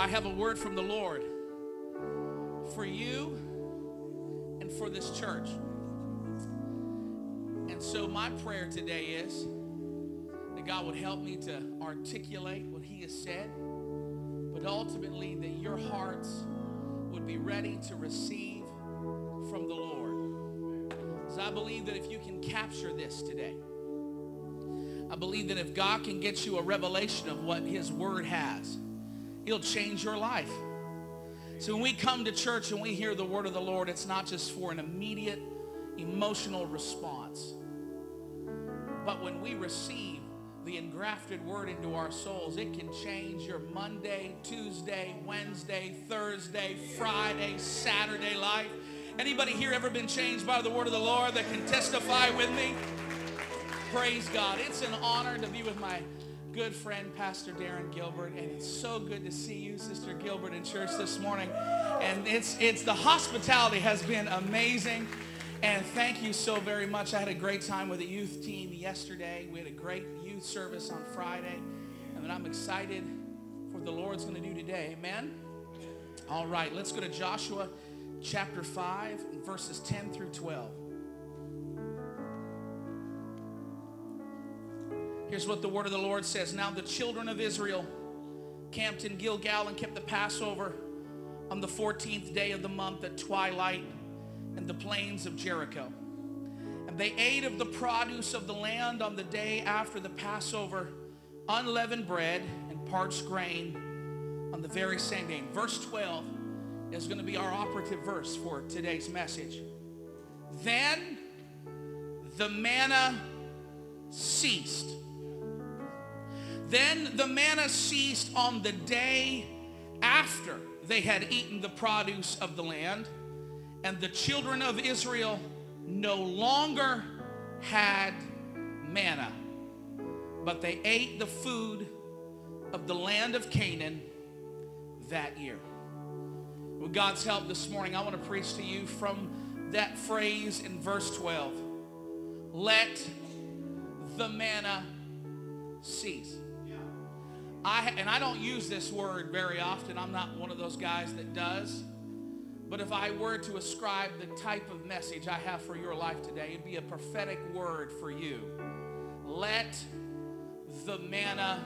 I have a word from the Lord for you and for this church. And so, my prayer today is that God would help me to articulate what He has said, but ultimately that your hearts would be ready to receive from the Lord. So, I believe that if you can capture this today, I believe that if God can get you a revelation of what His Word has, He'll change your life. So when we come to church and we hear the word of the Lord, it's not just for an immediate emotional response. But when we receive the engrafted word into our souls, it can change your Monday, Tuesday, Wednesday, Thursday, Friday, Saturday life. Anybody here ever been changed by the word of the Lord that can testify with me? Praise God. It's an honor to be with my good friend, Pastor Darren Gilbert, and it's so good to see you, Sister Gilbert, in church this morning. And it's it's the hospitality has been amazing. And thank you so very much. I had a great time with the youth team yesterday. We had a great youth service on Friday. And I'm excited for what the Lord's going to do today. Amen. All right, let's go to Joshua chapter 5, verses 10 through 12. Here's what the word of the Lord says. Now the children of Israel camped in Gilgal and kept the Passover on the 14th day of the month at twilight in the plains of Jericho. And they ate of the produce of the land on the day after the Passover, unleavened bread and parched grain on the very same day. Verse 12 is going to be our operative verse for today's message. Then the manna ceased then the manna ceased on the day after they had eaten the produce of the land, and the children of Israel no longer had manna, but they ate the food of the land of Canaan that year. With God's help this morning, I want to preach to you from that phrase in verse 12. Let the manna cease. I, and I don't use this word very often. I'm not one of those guys that does. But if I were to ascribe the type of message I have for your life today, it'd be a prophetic word for you. Let the manna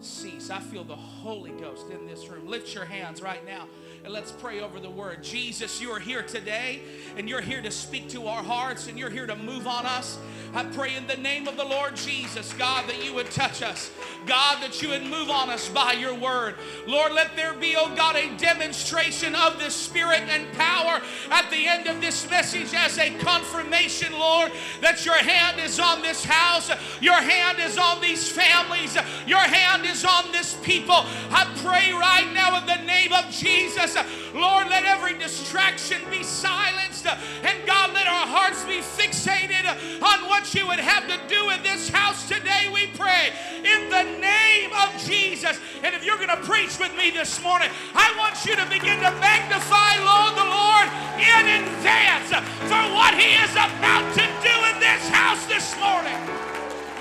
cease. I feel the Holy Ghost in this room. Lift your hands right now and let's pray over the word. Jesus, you are here today and you're here to speak to our hearts and you're here to move on us. I pray in the name of the Lord Jesus, God, that you would touch us. God, that you would move on us by your word. Lord, let there be, oh God, a demonstration of the Spirit and power at the end of this message as a confirmation, Lord, that your hand is on this house, your hand is on these families, your hand is on this people. I pray right now in the name of Jesus, Lord, let every distraction be silenced, and God, let our hearts be fixated on what you would have to do in this house today, we pray. In the name of Jesus. And if you're going to preach with me this morning, I want you to begin to magnify, Lord, the Lord in advance for what He is about to do in this house this morning.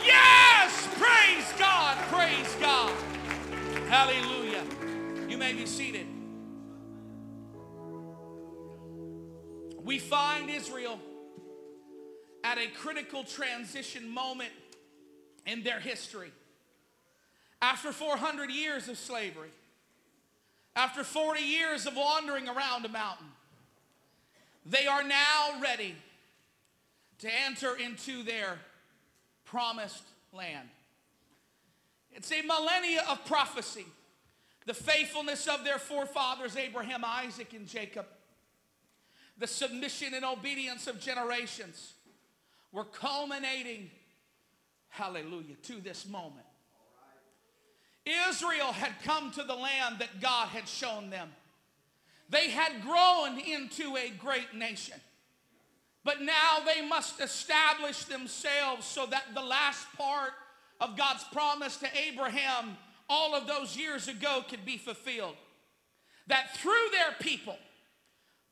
Yes! Praise God! Praise God! Hallelujah. You may be seated. We find Israel at a critical transition moment in their history. After 400 years of slavery, after 40 years of wandering around a mountain, they are now ready to enter into their promised land. It's a millennia of prophecy, the faithfulness of their forefathers, Abraham, Isaac, and Jacob, the submission and obedience of generations were culminating, hallelujah, to this moment. Israel had come to the land that God had shown them. They had grown into a great nation. But now they must establish themselves so that the last part of God's promise to Abraham all of those years ago could be fulfilled. That through their people,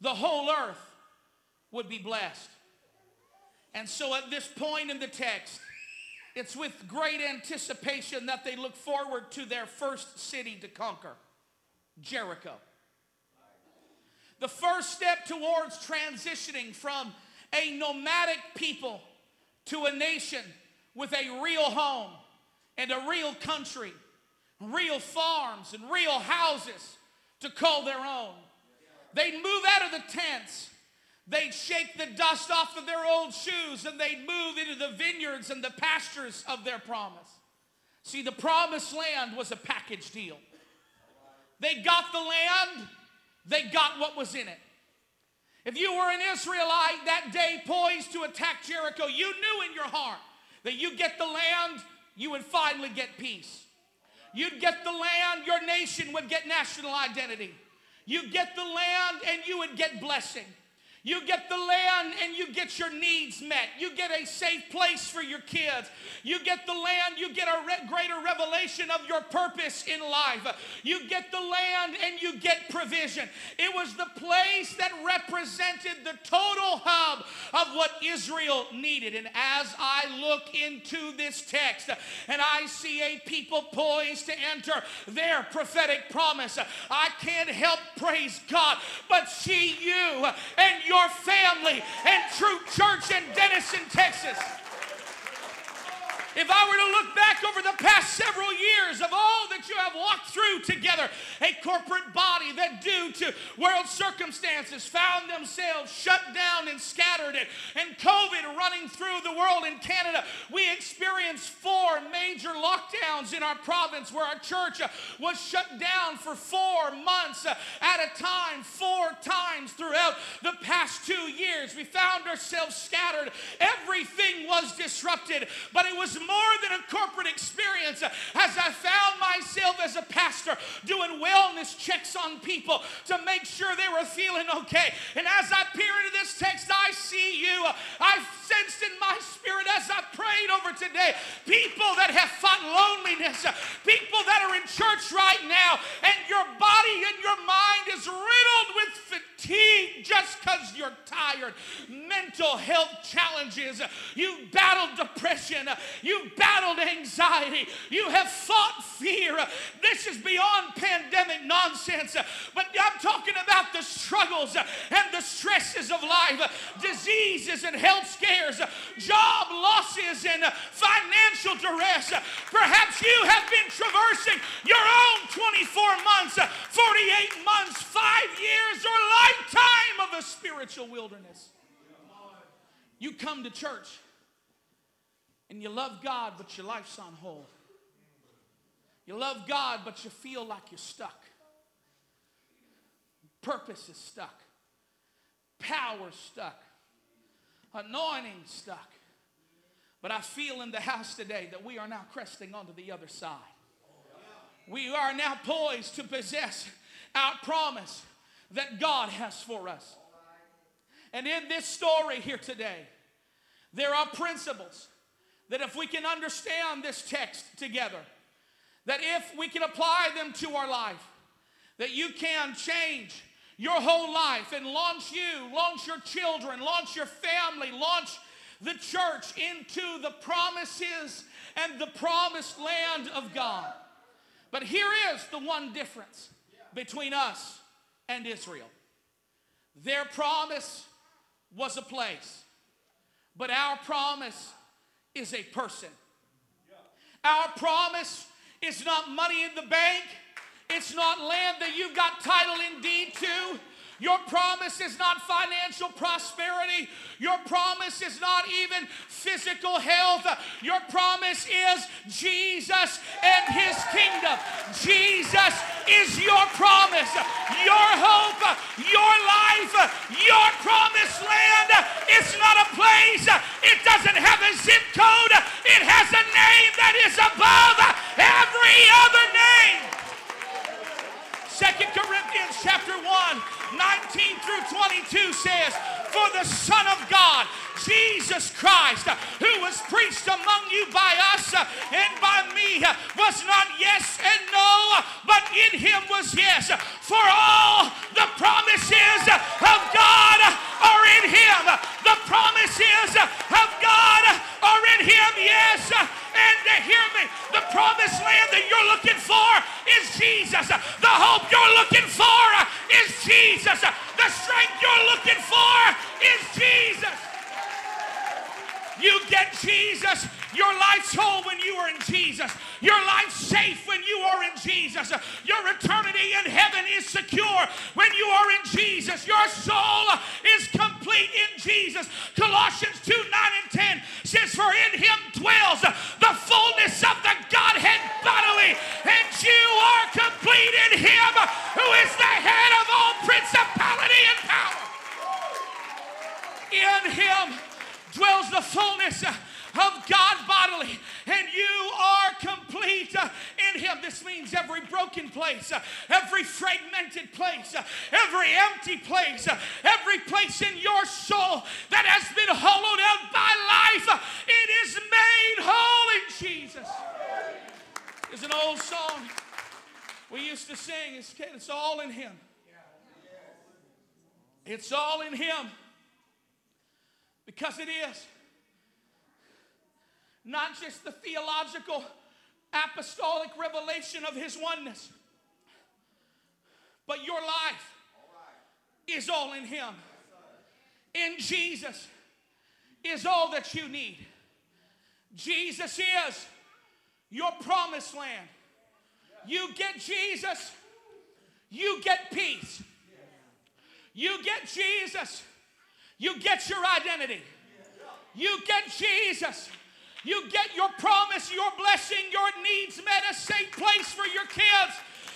the whole earth would be blessed. And so at this point in the text, it's with great anticipation that they look forward to their first city to conquer Jericho. The first step towards transitioning from a nomadic people to a nation with a real home and a real country, real farms and real houses to call their own. They'd move out of the tents. They'd shake the dust off of their old shoes and they'd move into the vineyards and the pastures of their promise. See, the promised land was a package deal. They got the land, they got what was in it. If you were an Israelite that day poised to attack Jericho, you knew in your heart that you get the land, you would finally get peace. You'd get the land, your nation would get national identity. You'd get the land and you would get blessing. You get the land and you get your needs met. You get a safe place for your kids. You get the land, you get a re- greater revelation of your purpose in life. You get the land and you get provision. It was the place that represented the total hub of what Israel needed. And as I look into this text and I see a people poised to enter their prophetic promise, I can't help praise God, but see you and your family and True Church in Denison, Texas. If I were to look back over the past several years of all that you have walked through together, a corporate body that, due to world circumstances, found themselves shut down and scattered, and, and COVID running through the world in Canada, we experienced four major lockdowns in our province where our church uh, was shut down for four months uh, at a time, four times throughout the past two years. We found ourselves scattered. Everything was disrupted, but it was more than a corporate experience as I found myself as a pastor doing wellness checks on people to make sure they were feeling okay. And as I peer into this text, I see you. I sensed in my spirit as I prayed over today people that have fought loneliness, people that are in church right now, and your body and your mind is riddled with fatigue just because you're tired. Mental health challenges. You battled depression. You battled anxiety. You have fought fear. This is beyond pandemic nonsense. But I'm talking about the struggles and the stresses of life, diseases and health scares, job losses and financial duress. Perhaps you have been traversing your own 24 months, 48 months, five years, or lifetime of a spiritual wilderness. You come to church and you love God, but your life's on hold. You love God, but you feel like you're stuck. Purpose is stuck. Power stuck. Anointing stuck. But I feel in the house today that we are now cresting onto the other side. We are now poised to possess our promise that God has for us. And in this story here today, there are principles that if we can understand this text together, that if we can apply them to our life, that you can change your whole life and launch you, launch your children, launch your family, launch the church into the promises and the promised land of God. But here is the one difference between us and Israel. Their promise was a place, but our promise is a person. Our promise is not money in the bank. It's not land that you've got title and deed to. Your promise is not financial prosperity. Your promise is not even physical health. Your promise is Jesus and his kingdom. Jesus is your promise, your hope, your life, your promised land. It's not a place, it doesn't have a zip code, it has a name that is above every other name. Second Corinthians chapter 1 19 through 22 says, For the Son of God, Jesus Christ, who was preached among you by us and by me, was not yes and no, but in him was yes. For all the promises of God are in him. The promises of God are in him, yes amen, to hear me. The promised land that you're looking for is Jesus. The hope you're looking for is Jesus. The strength you're looking for is Jesus. You get Jesus. Your life's whole when you are in Jesus. Your life's safe when you are in Jesus. Your eternity in heaven is secure when you are in Jesus. Your soul is complete in Jesus. Colossians 2 9 and 10 says, For in him dwells the fullness of the Godhead bodily, and you are complete in him who is the head of all principality and power. In him dwells the fullness of God bodily, and you are complete in Him. This means every broken place, every fragmented place, every empty place, every place in your soul that has been hollowed out by life, it is made whole in Jesus. There's an old song we used to sing. It's, it's all in Him. It's all in Him. Because it is. Not just the theological, apostolic revelation of His oneness, but your life is all in Him. In Jesus is all that you need. Jesus is your promised land. You get Jesus, you get peace. You get Jesus, you get your identity. You get Jesus, you get your promise, your blessing, your needs met, a safe place for your kids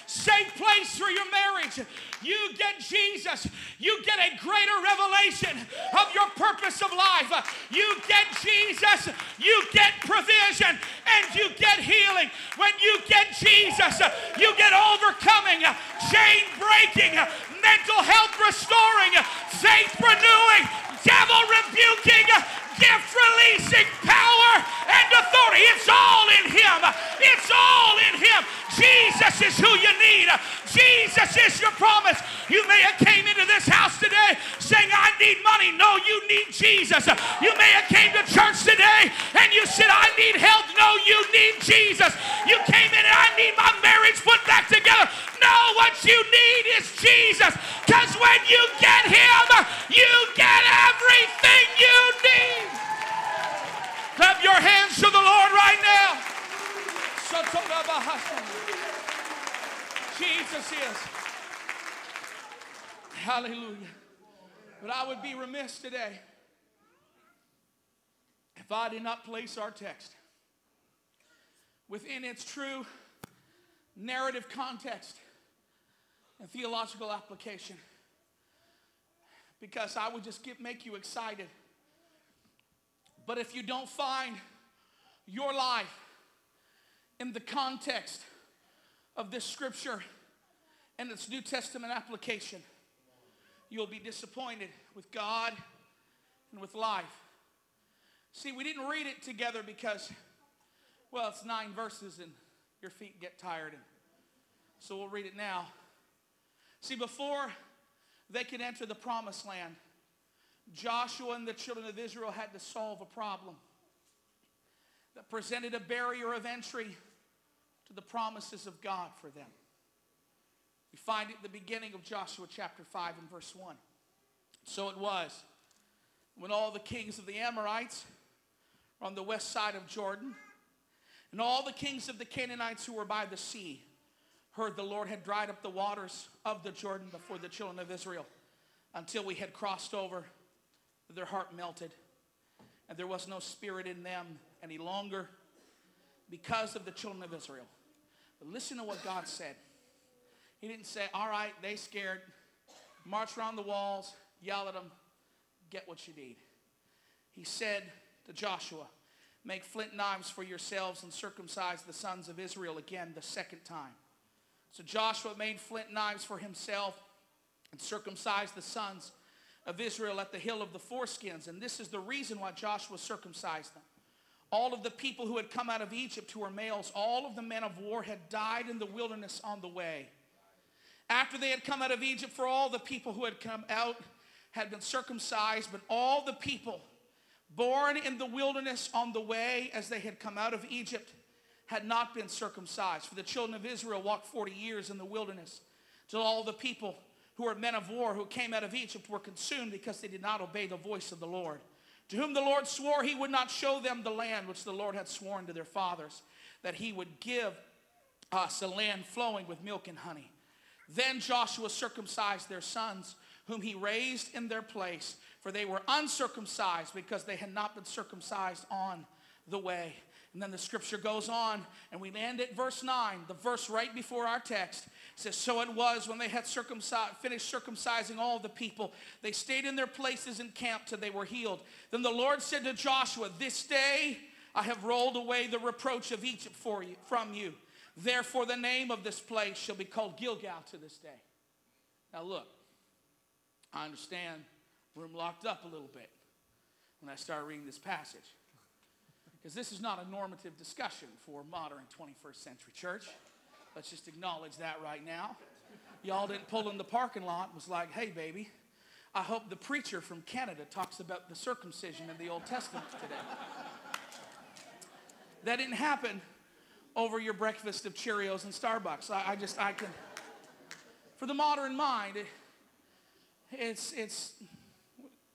safe place for your marriage. You get Jesus. You get a greater revelation of your purpose of life. You get Jesus. You get provision and you get healing. When you get Jesus, you get overcoming, chain breaking, mental health restoring, faith renewing, devil rebuking, gift releasing power and authority. It's all in Him. It's all in Him. Jesus is who you need. Jesus is your promise. You may have came into this house today saying, I need money. No, you need Jesus. You may have came to church today and you said, I need help. No, you need Jesus. You came in and I need my marriage put back together. No, what you need is Jesus. Because when you get him, you get everything you need. Clap your hands to the Lord right now. Jesus is. Hallelujah. But I would be remiss today if I did not place our text within its true narrative context and theological application. Because I would just get, make you excited. But if you don't find your life in the context of this scripture and its New Testament application, you'll be disappointed with God and with life. See, we didn't read it together because, well, it's nine verses and your feet get tired. And so we'll read it now. See, before they could enter the promised land, Joshua and the children of Israel had to solve a problem that presented a barrier of entry to the promises of God for them. We find it at the beginning of Joshua chapter 5 and verse 1. So it was when all the kings of the Amorites were on the west side of Jordan, and all the kings of the Canaanites who were by the sea heard the Lord had dried up the waters of the Jordan before the children of Israel until we had crossed over, their heart melted, and there was no spirit in them any longer because of the children of Israel. But listen to what God said. He didn't say, all right, they scared, march around the walls, yell at them, get what you need. He said to Joshua, make flint knives for yourselves and circumcise the sons of Israel again the second time. So Joshua made flint knives for himself and circumcised the sons of Israel at the hill of the foreskins. And this is the reason why Joshua circumcised them. All of the people who had come out of Egypt who were males, all of the men of war had died in the wilderness on the way. After they had come out of Egypt, for all the people who had come out had been circumcised, but all the people born in the wilderness on the way as they had come out of Egypt, had not been circumcised. For the children of Israel walked 40 years in the wilderness till all the people who were men of war who came out of Egypt were consumed because they did not obey the voice of the Lord. To whom the Lord swore he would not show them the land which the Lord had sworn to their fathers, that he would give us a land flowing with milk and honey. Then Joshua circumcised their sons, whom he raised in their place, for they were uncircumcised because they had not been circumcised on the way. And then the scripture goes on, and we land at verse 9, the verse right before our text. Says, So it was when they had circumcised, finished circumcising all the people, they stayed in their places in camp till they were healed. Then the Lord said to Joshua, This day I have rolled away the reproach of Egypt for you, from you. Therefore, the name of this place shall be called Gilgal to this day. Now, look, I understand room locked up a little bit when I started reading this passage. Because this is not a normative discussion for modern 21st century church. Let's just acknowledge that right now. Y'all didn't pull in the parking lot was like, hey, baby, I hope the preacher from Canada talks about the circumcision in the Old Testament today. that didn't happen over your breakfast of Cheerios and Starbucks. I, I just, I can. For the modern mind, it, it's, it's,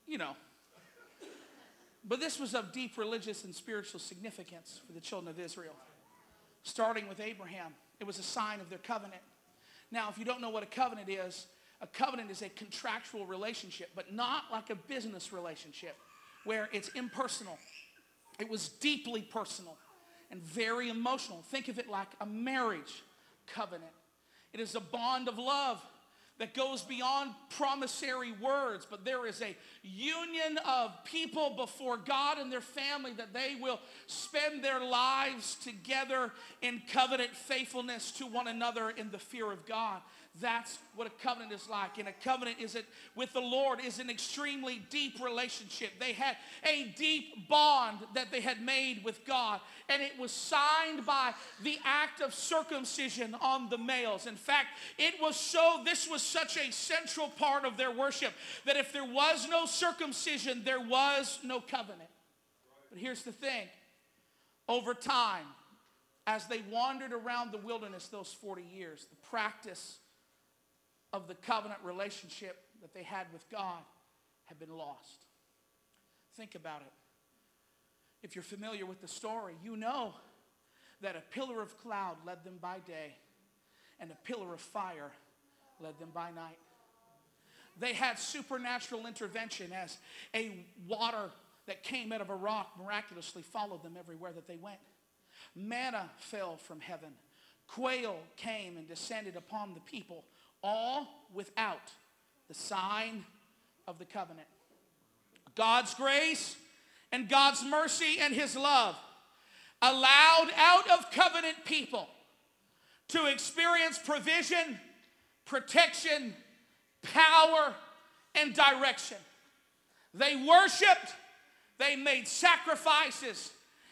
you know. But this was of deep religious and spiritual significance for the children of Israel. Starting with Abraham, it was a sign of their covenant. Now, if you don't know what a covenant is, a covenant is a contractual relationship, but not like a business relationship where it's impersonal. It was deeply personal and very emotional. Think of it like a marriage covenant. It is a bond of love that goes beyond promissory words, but there is a union of people before God and their family that they will spend their lives together in covenant faithfulness to one another in the fear of God. That's what a covenant is like. And a covenant is it with the Lord is an extremely deep relationship. They had a deep bond that they had made with God, and it was signed by the act of circumcision on the males. In fact, it was so this was such a central part of their worship that if there was no circumcision, there was no covenant. But here's the thing. Over time, as they wandered around the wilderness those 40 years, the practice of the covenant relationship that they had with God had been lost. Think about it. If you're familiar with the story, you know that a pillar of cloud led them by day and a pillar of fire led them by night. They had supernatural intervention as a water that came out of a rock miraculously followed them everywhere that they went. Manna fell from heaven. Quail came and descended upon the people all without the sign of the covenant. God's grace and God's mercy and his love allowed out of covenant people to experience provision, protection, power, and direction. They worshiped, they made sacrifices,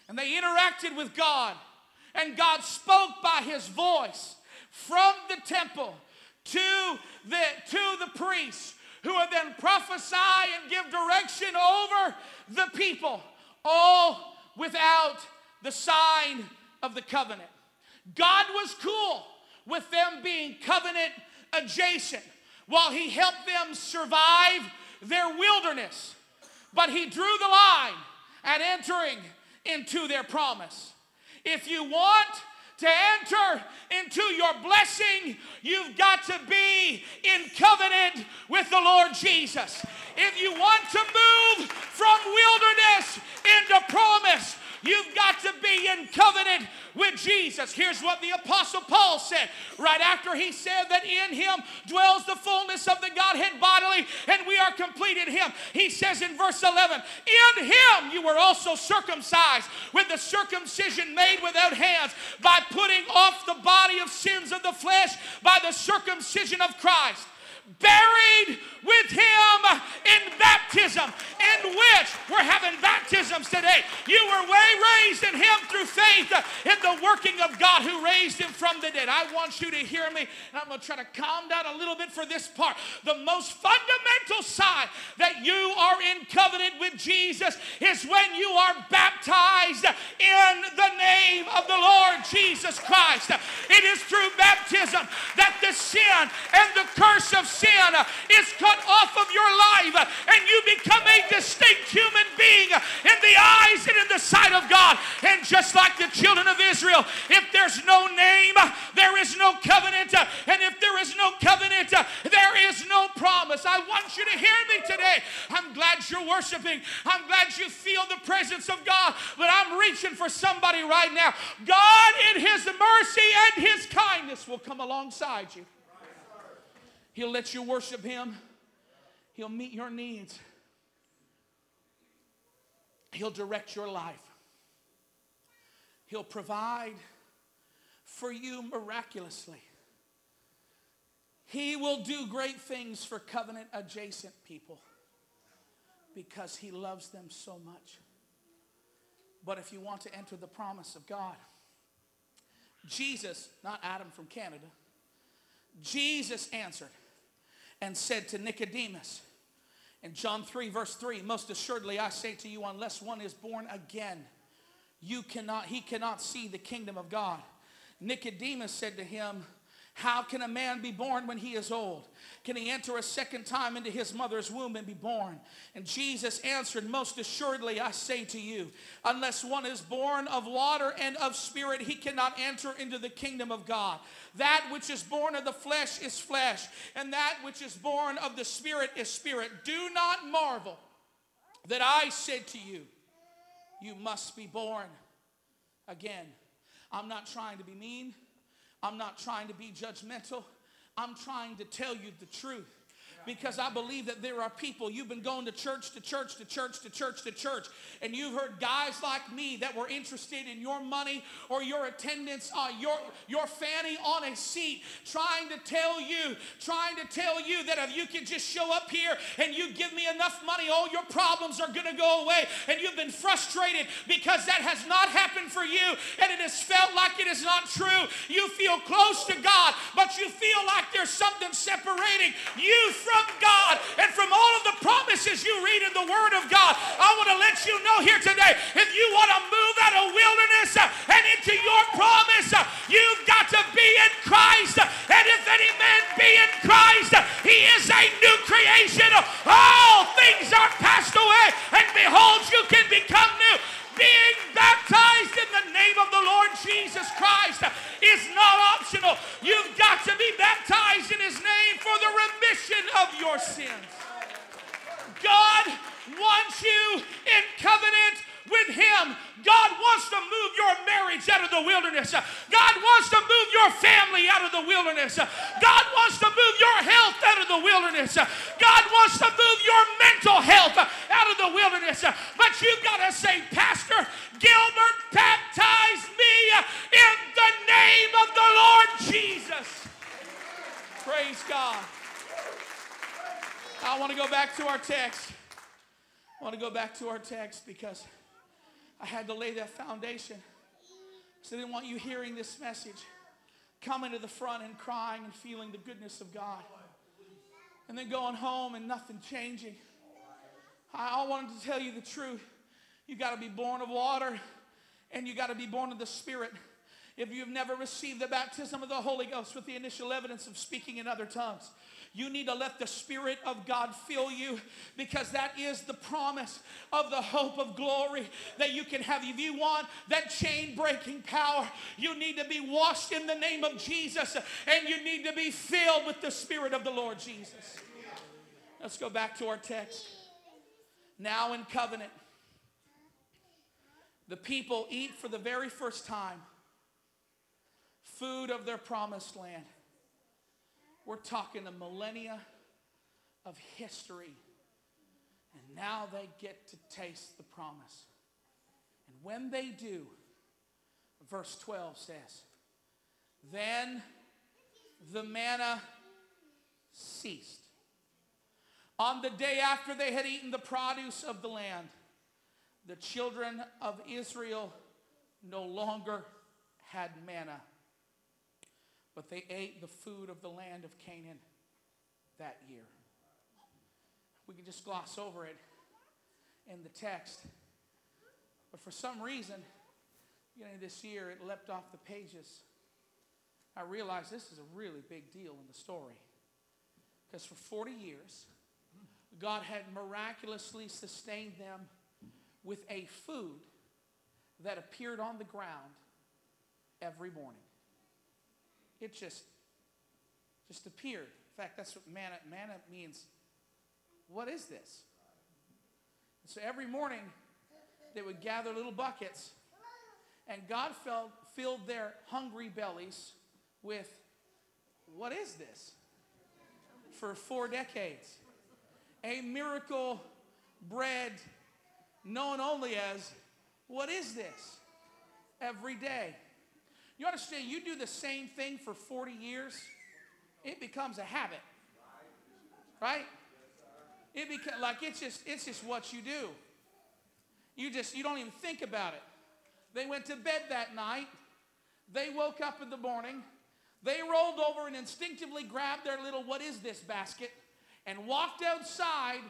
and they interacted with God. And God spoke by his voice from the temple to the, to the priests who would then prophesy and give direction over the people, all without the sign of the covenant. God was cool with them being covenant adjacent while he helped them survive their wilderness. But he drew the line at entering into their promise. If you want to enter into your blessing, you've got to be in covenant with the Lord Jesus. If you want to move from wilderness into promise, You've got to be in covenant with Jesus. Here's what the Apostle Paul said right after he said that in him dwells the fullness of the Godhead bodily, and we are complete in him. He says in verse 11, In him you were also circumcised with the circumcision made without hands, by putting off the body of sins of the flesh by the circumcision of Christ buried with him in baptism, in which we're having baptisms today. You were way raised in Him through faith in the working of God who raised Him from the dead. I want you to hear me, and I'm going to try to calm down a little bit for this part. The most fundamental sign that you are in covenant with Jesus is when you are baptized in the name of the Lord Jesus Christ. It is through baptism that the sin and the curse of sin is cut off of your life and you become a distinct human being in the eyes and in the sight of God. And just like the children of Israel, if there's no name, there is no covenant. And if there is no covenant, there is no promise. I want you to hear me today. I'm glad you're worshiping. I'm glad you feel the presence of God. But I'm reaching for somebody right now. God, in His mercy and His kindness, will come alongside you. He'll let you worship Him. He'll meet your needs. He'll direct your life. He'll provide for you miraculously. He will do great things for covenant adjacent people because He loves them so much. But if you want to enter the promise of God, Jesus, not Adam from Canada, Jesus answered and said to Nicodemus in John 3, verse 3, Most assuredly I say to you, unless one is born again, you cannot, he cannot see the kingdom of God. Nicodemus said to him, how can a man be born when he is old? Can he enter a second time into his mother's womb and be born? And Jesus answered, Most assuredly, I say to you, unless one is born of water and of spirit, he cannot enter into the kingdom of God. That which is born of the flesh is flesh, and that which is born of the spirit is spirit. Do not marvel that I said to you, You must be born again. I'm not trying to be mean. I'm not trying to be judgmental. I'm trying to tell you the truth because I believe that there are people, you've been going to church to church to church to church to church, and you've heard guys like me that were interested in your money or your attendance, uh, your, your fanny on a seat, trying to tell you, trying to tell you that if you can just show up here and you give me enough money, all your problems are going to go away. And you've been frustrated because that has not happened for you and it has felt like it is not true. You feel close to God, but you feel like there's something separating you from from God and from all of the promises you read in the Word of God. I want to let you know here today if you want to move out of wilderness and into your promise, you've got to be in Christ. And if any man be in Christ, he is a new creation. All things are passed away, and behold, you can become new being baptized in the name of the Jesus Christ is not optional. You've got to be baptized in his name for the remission of your sins. God wants you in covenant with Him. God wants to move your marriage out of the wilderness. God wants to move your family out of the wilderness. God wants to move your health out of the wilderness. God wants to move your mental health out of the wilderness. But you've got to say, Pastor Gilbert, baptize me in the name of the Lord Jesus. Praise God. I want to go back to our text. I want to go back to our text because I had to lay that foundation. So I didn't want you hearing this message, coming to the front and crying and feeling the goodness of God. And then going home and nothing changing. I wanted to tell you the truth. You got to be born of water and you got to be born of the Spirit. If you've never received the baptism of the Holy Ghost with the initial evidence of speaking in other tongues, you need to let the Spirit of God fill you because that is the promise of the hope of glory that you can have. If you want that chain breaking power, you need to be washed in the name of Jesus and you need to be filled with the Spirit of the Lord Jesus. Let's go back to our text. Now in covenant, the people eat for the very first time food of their promised land. We're talking a millennia of history. And now they get to taste the promise. And when they do, verse 12 says, Then the manna ceased. On the day after they had eaten the produce of the land, the children of Israel no longer had manna, but they ate the food of the land of Canaan that year. We can just gloss over it in the text. But for some reason, beginning this year, it leapt off the pages. I realized this is a really big deal in the story. Because for 40 years, God had miraculously sustained them with a food that appeared on the ground every morning. It just, just appeared. In fact, that's what manna, manna means. What is this? And so every morning, they would gather little buckets, and God filled, filled their hungry bellies with, what is this? For four decades. A miracle bread known only as, what is this? Every day. You understand, you do the same thing for 40 years, it becomes a habit. Right? It becomes like it's just it's just what you do. You just you don't even think about it. They went to bed that night. They woke up in the morning. They rolled over and instinctively grabbed their little what is this basket and walked outside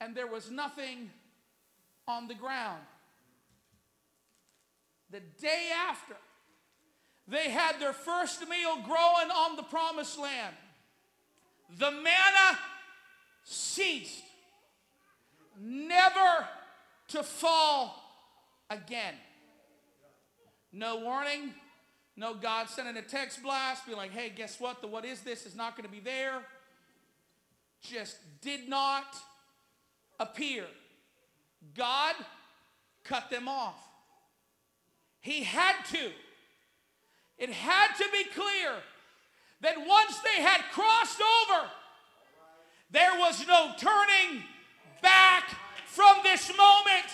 and there was nothing on the ground. The day after, they had their first meal growing on the promised land. The manna ceased, never to fall again. No warning, no God sending a text blast, be like, hey, guess what? The what is this is not going to be there. Just did not appear. God cut them off. He had to. It had to be clear that once they had crossed over, there was no turning back from this moment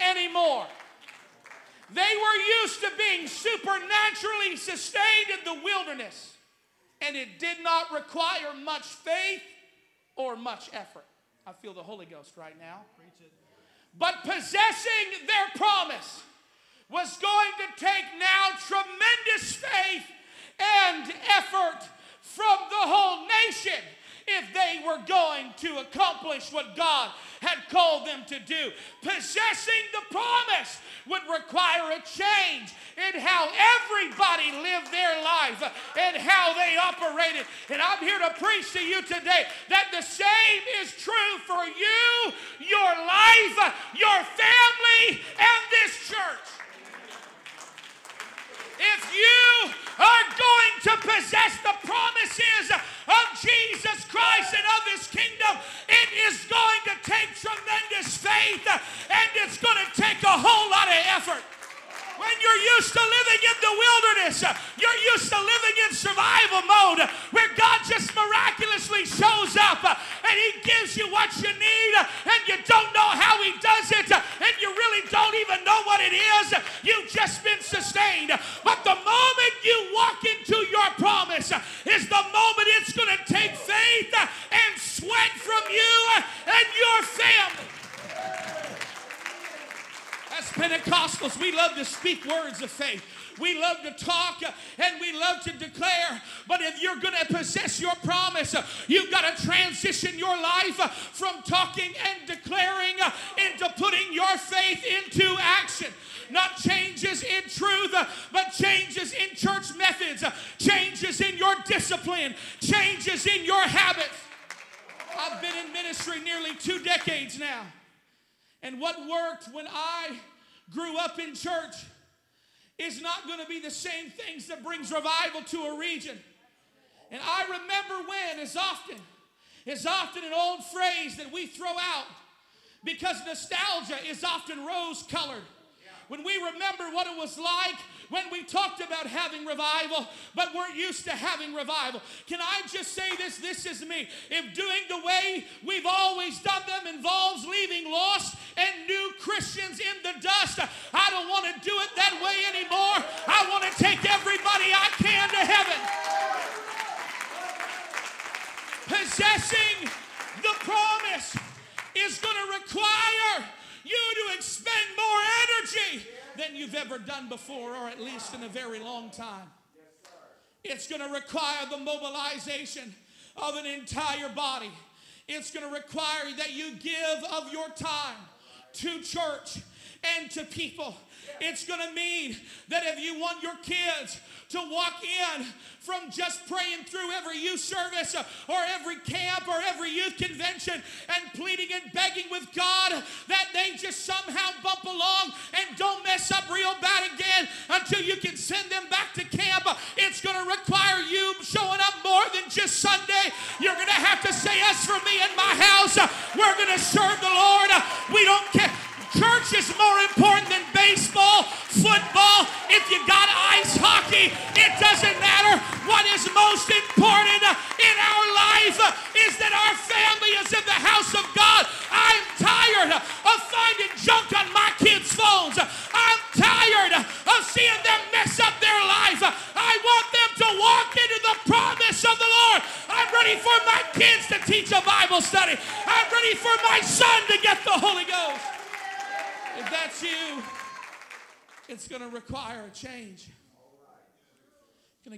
anymore. They were used to being supernaturally sustained in the wilderness, and it did not require much faith or much effort. I feel the Holy Ghost right now. But possessing their promise was going to take now tremendous faith and effort from the whole nation if they were going to what God had called them to do. Possessing the promise would require a change in how everybody lived their life and how they operated. And I'm here to preach to you today that the same is true for you, your life, your family, and this church. If you are going to possess the promises of Jesus Christ and of his kingdom, it is going to take tremendous faith and it's going to take a whole lot of effort. When you're used to living in the wilderness, you're used to living in survival mode where God just miraculously shows up and He gives you what you need and you don't know how He does it and you really don't even know what it is. You've just been sustained. But the moment you walk into your promise is the moment it's going to take faith and sweat from you and your family. As Pentecostals, we love to speak words of faith. We love to talk uh, and we love to declare. But if you're going to possess your promise, uh, you've got to transition your life uh, from talking and declaring into putting your faith into action. Not changes in truth, but changes in church methods, changes in your discipline, changes in your habits. I've been in ministry nearly two decades now. And what worked when I grew up in church is not going to be the same things that brings revival to a region. And I remember when, as often, is often an old phrase that we throw out because nostalgia is often rose colored. When we remember what it was like when we talked about having revival, but weren't used to having revival. Can I just say this? This is me. If doing the way we've always done them involves leaving lost and new Christians in the dust, I don't want to do it that way anymore. I want to take everybody I can to heaven. Possessing The promise is going to require you to expend more energy than you've ever done before, or at least in a very long time. It's going to require the mobilization of an entire body. It's going to require that you give of your time to church and to people. It's going to mean that if you want your kids to walk in from just praying through every youth service or every camp or every youth convention and pleading and begging with God that they just somehow bump along and don't mess up real bad again until you can send them back to camp. It's going to require you showing up more than just Sunday. You're going to have to say, As for me and my house, we're going to serve the Lord.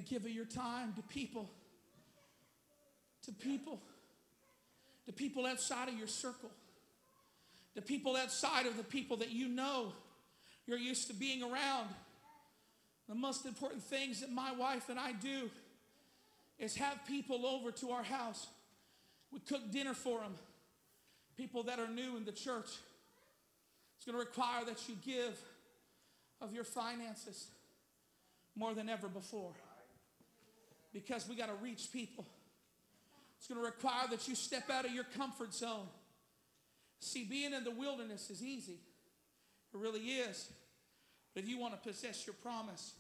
To give of your time to people, to people, to people outside of your circle, to people outside of the people that you know you're used to being around. The most important things that my wife and I do is have people over to our house. We cook dinner for them, people that are new in the church. It's going to require that you give of your finances more than ever before because we got to reach people. It's going to require that you step out of your comfort zone. See, being in the wilderness is easy, it really is. But if you want to possess your promise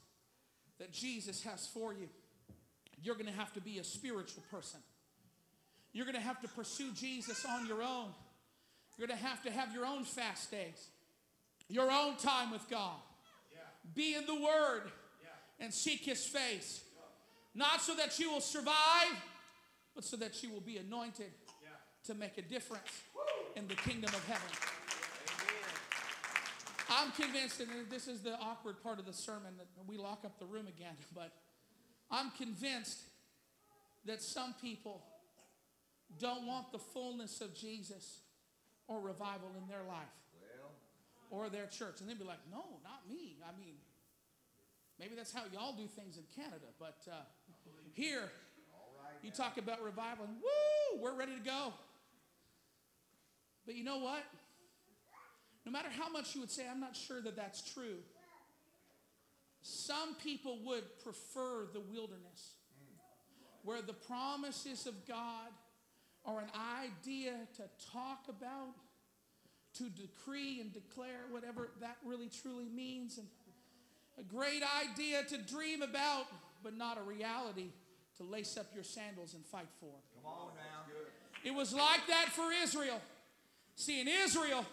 that Jesus has for you, you're going to have to be a spiritual person. You're going to have to pursue Jesus on your own. You're going to have to have your own fast days, your own time with God. Yeah. Be in the Word yeah. and seek His face. Not so that you will survive, but so that you will be anointed yeah. to make a difference in the kingdom of heaven. Amen. I'm convinced, and this is the awkward part of the sermon that we lock up the room again, but I'm convinced that some people don't want the fullness of Jesus or revival in their life or their church. And they'd be like, no, not me. I mean, maybe that's how y'all do things in Canada, but uh, here, you talk about revival, and woo, we're ready to go. But you know what? No matter how much you would say, I'm not sure that that's true, some people would prefer the wilderness where the promises of God are an idea to talk about, to decree and declare whatever that really truly means, and a great idea to dream about, but not a reality to lace up your sandals and fight for. Come on now. It was like that for Israel. See, in Israel,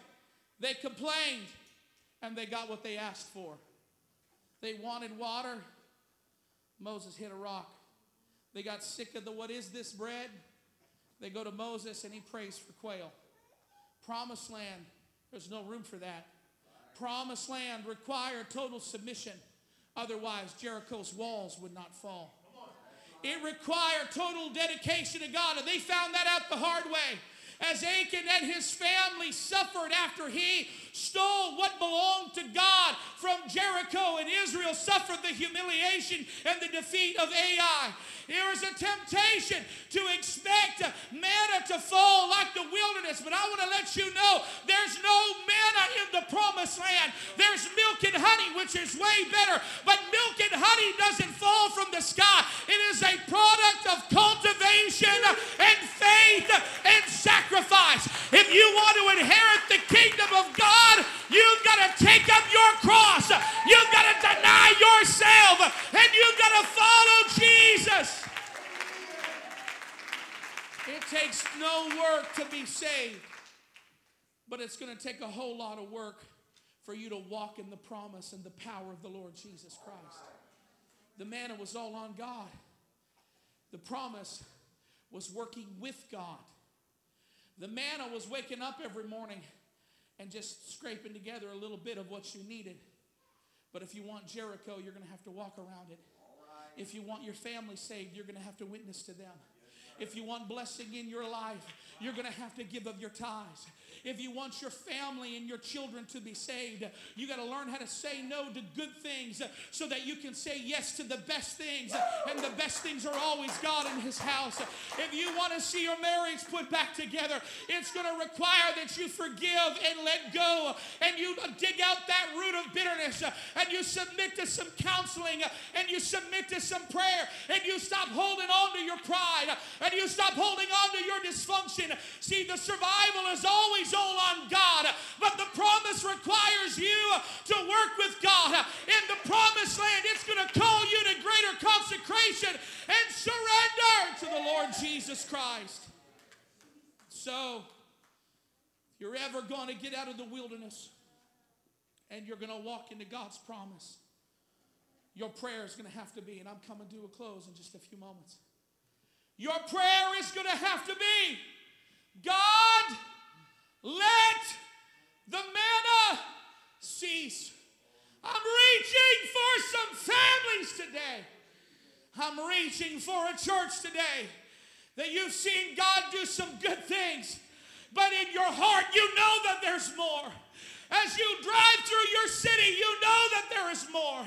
they complained and they got what they asked for. They wanted water. Moses hit a rock. They got sick of the what is this bread? They go to Moses and he prays for quail. Promised land, there's no room for that. Promised land required total submission. Otherwise, Jericho's walls would not fall. It required total dedication to God, and they found that out the hard way as Achan and his family suffered after he stole what belonged to God from Jericho, and Israel suffered the humiliation and the defeat of Ai. There is a temptation to expect manna to fall like the wilderness, but I want to let you know there's no manna in the promised land. There's milk and honey, which is way better, but milk and honey doesn't fall from the sky. It is a product of cultivation and faith and sacrifice. If you want to inherit the kingdom of God, you've got to take up your cross. You've got to deny yourself and you've got to follow Jesus. It takes no work to be saved, but it's going to take a whole lot of work for you to walk in the promise and the power of the Lord Jesus Christ. The manna was all on God. The promise was working with God. The manna was waking up every morning and just scraping together a little bit of what you needed. But if you want Jericho, you're going to have to walk around it. If you want your family saved, you're going to have to witness to them. If you want blessing in your life, you're going to have to give of your tithes. If you want your family and your children to be saved, you got to learn how to say no to good things so that you can say yes to the best things. And the best things are always God in His house. If you want to see your marriage put back together, it's going to require that you forgive and let go and you dig out that root of bitterness and you submit to some counseling and you submit to some prayer and you stop holding on to your pride and you stop holding on to your dysfunction. See, the survival is always all on God, but the promise requires you to work with God. In the promised land, it's going to call you to greater consecration and surrender to the Lord Jesus Christ. So, if you're ever going to get out of the wilderness and you're going to walk into God's promise, your prayer is going to have to be, and I'm coming to a close in just a few moments. Your prayer is going to have to be God, let the manna cease. I'm reaching for some families today. I'm reaching for a church today that you've seen God do some good things, but in your heart, you know that there's more. As you drive through your city, you know that there is more.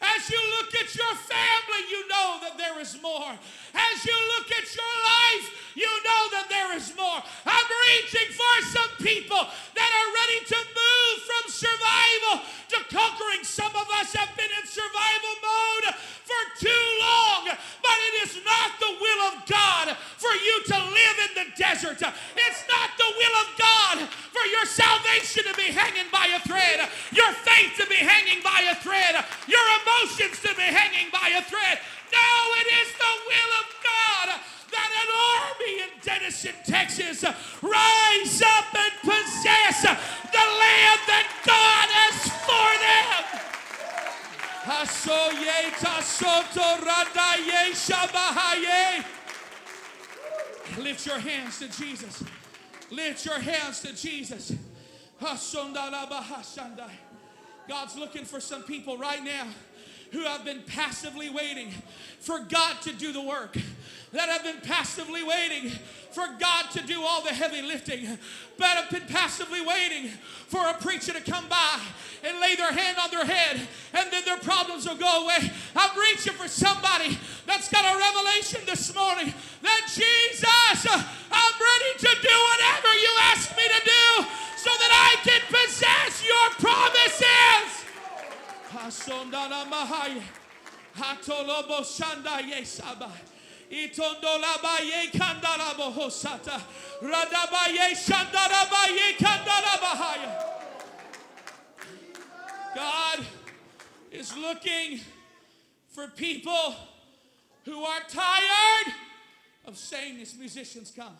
As you look at your family, you know that there is more. As you look at your life, you know that there is more. I'm reaching for some people that are ready to move from survival to conquering. Some of us have been in survival mode for too long, but it is not the will of God you to live in the desert. It's not the will of God for your salvation to be hanging by a thread, your faith to be hanging by a thread, your emotions to be hanging by a thread. No, it is the will of God that an army in Denison, Texas rise up and possess the land that God has for them. Lift your hands to Jesus. Lift your hands to Jesus. God's looking for some people right now who have been passively waiting for God to do the work, that have been passively waiting for God to do all the heavy lifting, but have been passively waiting for a preacher to come by and lay their hand on their head and then their problems will go away. I'm reaching for somebody that's got a revelation this morning that Jesus, I'm ready to do whatever you ask me to do so that I can possess your promises. Itondolabaye kandarabohosata. Radabaye shandarabaye kandarabahaya. God is looking for people who are tired of saying this musicians come.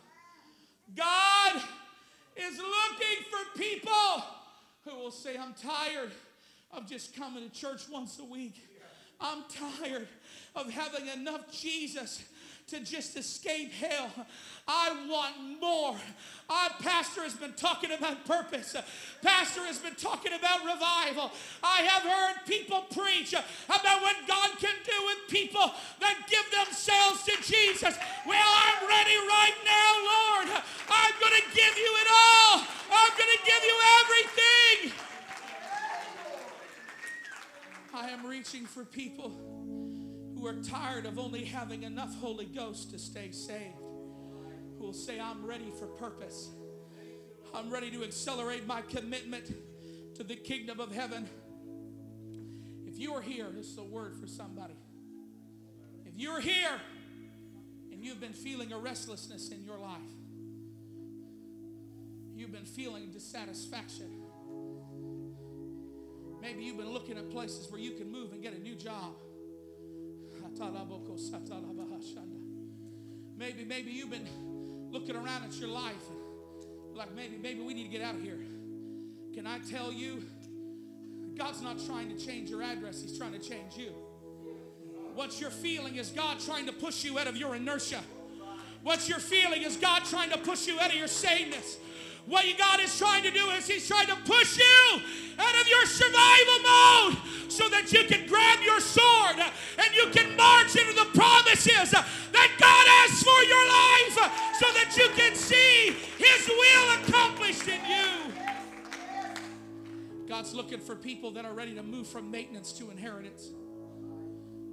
God is looking for people who will say, I'm tired of just coming to church once a week. I'm tired of having enough Jesus to just escape hell. I want more. Our pastor has been talking about purpose. Pastor has been talking about revival. I have heard people preach about what God can do with people that give themselves to Jesus. Well, I'm ready right now, Lord. I'm going to give you it all. I'm going to give you everything. I am reaching for people who are tired of only having enough Holy Ghost to stay saved, who will say, I'm ready for purpose. I'm ready to accelerate my commitment to the kingdom of heaven. If you are here, this is a word for somebody. If you're here and you've been feeling a restlessness in your life, you've been feeling dissatisfaction. Maybe you've been looking at places where you can move and get a new job. Maybe, maybe you've been looking around at your life like maybe, maybe we need to get out of here. Can I tell you, God's not trying to change your address, He's trying to change you. What you're feeling is God trying to push you out of your inertia. What you're feeling is God trying to push you out of your sameness. What God is trying to do is He's trying to push you out of your survival mode so that you can grab your sword and you can march into the promises that God has for your life so that you can see His will accomplished in you. God's looking for people that are ready to move from maintenance to inheritance,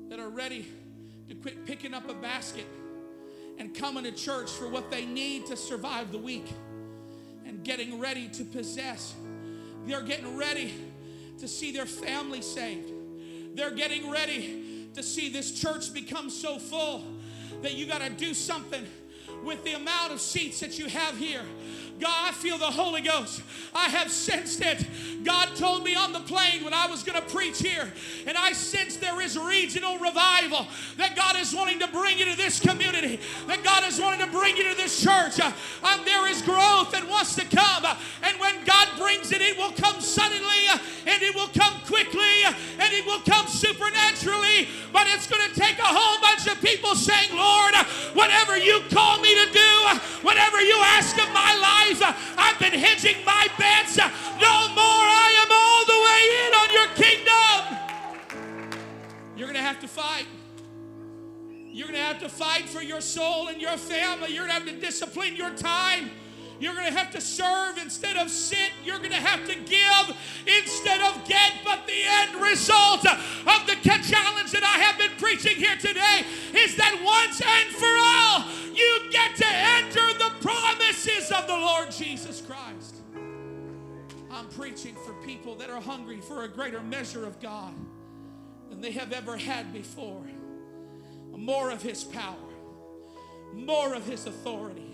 that are ready to quit picking up a basket and coming to church for what they need to survive the week and getting ready to possess. They're getting ready to see their family saved. They're getting ready to see this church become so full that you got to do something with the amount of seats that you have here. God, I feel the Holy Ghost. I have sensed it. God told me on the plane when I was going to preach here, and I sense there is regional revival that God is wanting to bring into this community, that God is wanting to bring into this church. Uh, um, there is growth that wants to come, uh, and when God brings it, it will come suddenly, uh, and it will come quickly, and it will come supernaturally. But it's going to take a whole bunch of people saying, Lord, whatever you call me to do, soul and your family. You're going to have to discipline your time. You're going to have to serve instead of sit. You're going to have to give instead of get. But the end result of the challenge that I have been preaching here today is that once and for all, you get to enter the promises of the Lord Jesus Christ. I'm preaching for people that are hungry for a greater measure of God than they have ever had before. More of His power, more of His authority.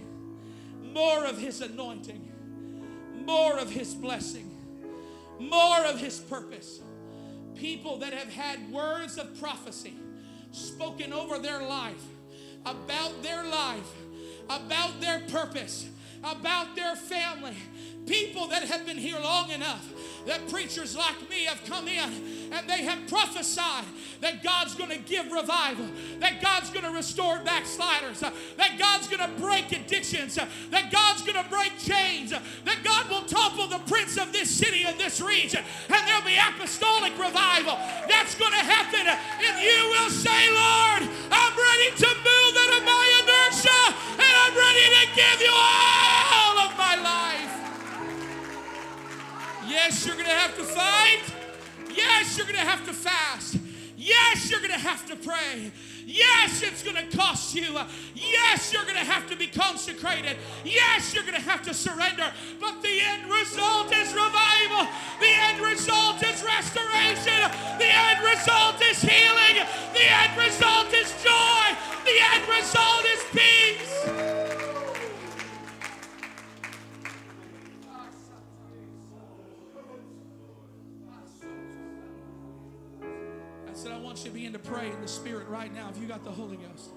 More of His anointing, more of His blessing, more of His purpose. People that have had words of prophecy spoken over their life, about their life, about their purpose, about their family. People that have been here long enough that preachers like me have come in and they have prophesied that God's going to give revival, that God's going to restore backsliders, that God's going to break addictions, that God's going to break chains, that God will topple the prince of this city and this region, and there'll be apostolic revival. That's going to happen, and you will say, Lord, I'm ready to move out of my inertia, and I'm ready to give you Yes, you're going to have to fight. Yes, you're going to have to fast. Yes, you're going to have to pray. Yes, it's going to cost you. Yes, you're going to have to be consecrated. Yes, you're going to have to surrender. But the end result is revival. The end result is restoration. The end result is healing. The end result is joy. The end result is peace. You begin to pray in the Spirit right now if you got the Holy Ghost.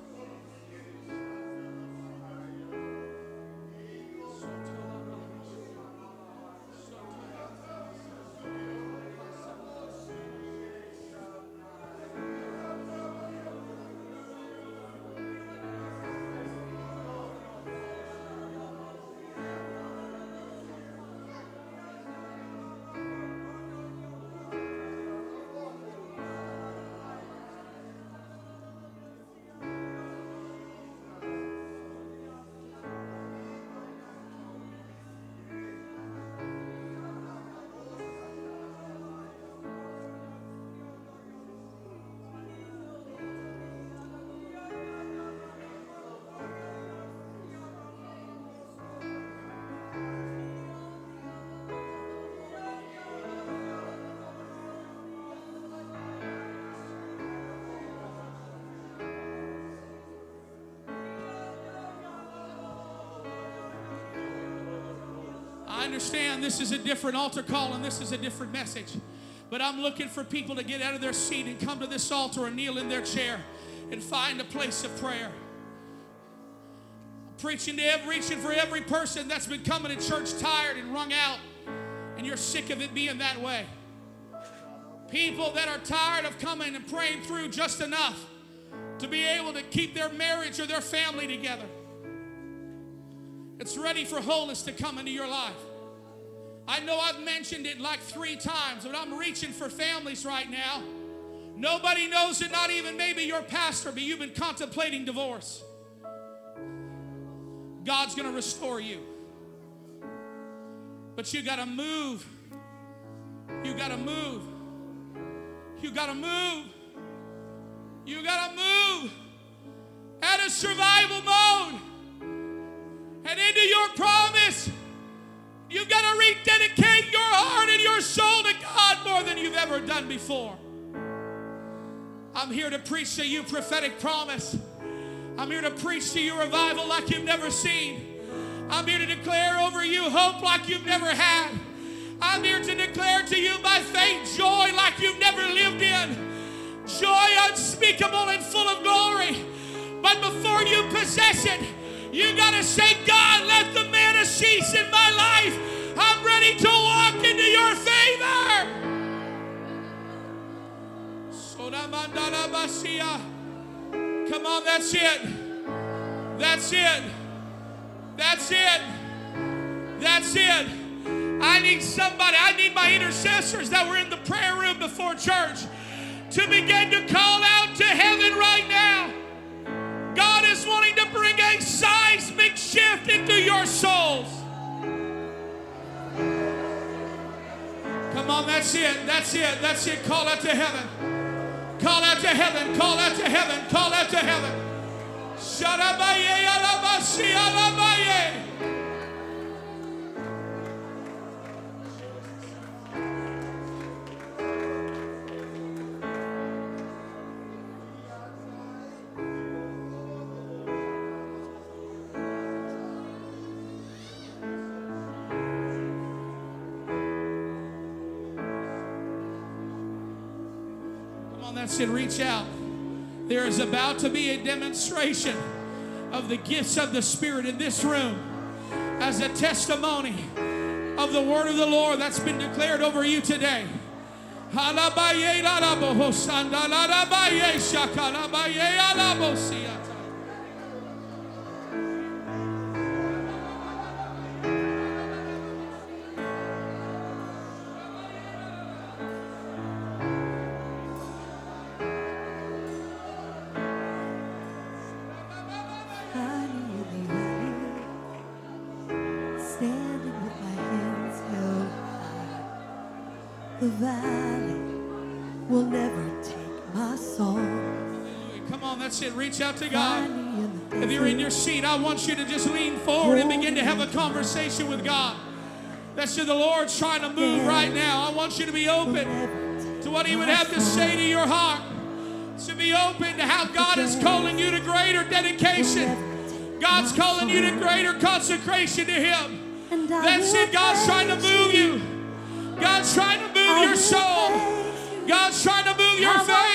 Understand this is a different altar call and this is a different message. But I'm looking for people to get out of their seat and come to this altar and kneel in their chair and find a place of prayer. I'm preaching to every, reaching for every person that's been coming to church tired and wrung out, and you're sick of it being that way. People that are tired of coming and praying through just enough to be able to keep their marriage or their family together. It's ready for wholeness to come into your life. I know I've mentioned it like three times, but I'm reaching for families right now. Nobody knows it, not even maybe your pastor, but you've been contemplating divorce. God's going to restore you. But you got to move. You got to move. You got to move. You got to move out of survival mode and into your promise. You got to rededicate your heart and your soul to God more than you've ever done before. I'm here to preach to you prophetic promise. I'm here to preach to you revival like you've never seen. I'm here to declare over you hope like you've never had. I'm here to declare to you by faith joy like you've never lived in. Joy unspeakable and full of glory. But before you possess it, you got to say, God, let the manna cease in my life. I'm ready to walk into your favor. Come on, that's it. That's it. That's it. That's it. I need somebody, I need my intercessors that were in the prayer room before church to begin to call out to heaven right now. Is wanting to bring a seismic shift into your souls. Come on, that's it. That's it. That's it. Call out to heaven. Call out to heaven. Call out to heaven. Call out to heaven. It. Reach out. There is about to be a demonstration of the gifts of the Spirit in this room as a testimony of the word of the Lord that's been declared over you today. Halabaye shakalabaye alabosiyata. Reach out to God. If you're in your seat, I want you to just lean forward and begin to have a conversation with God. That's what the Lord's trying to move right now. I want you to be open to what He would have to say to your heart. To be open to how God is calling you to greater dedication. God's calling you to greater consecration to Him. That's it. God's trying to move you. God's trying to move your soul. God's trying to move your faith.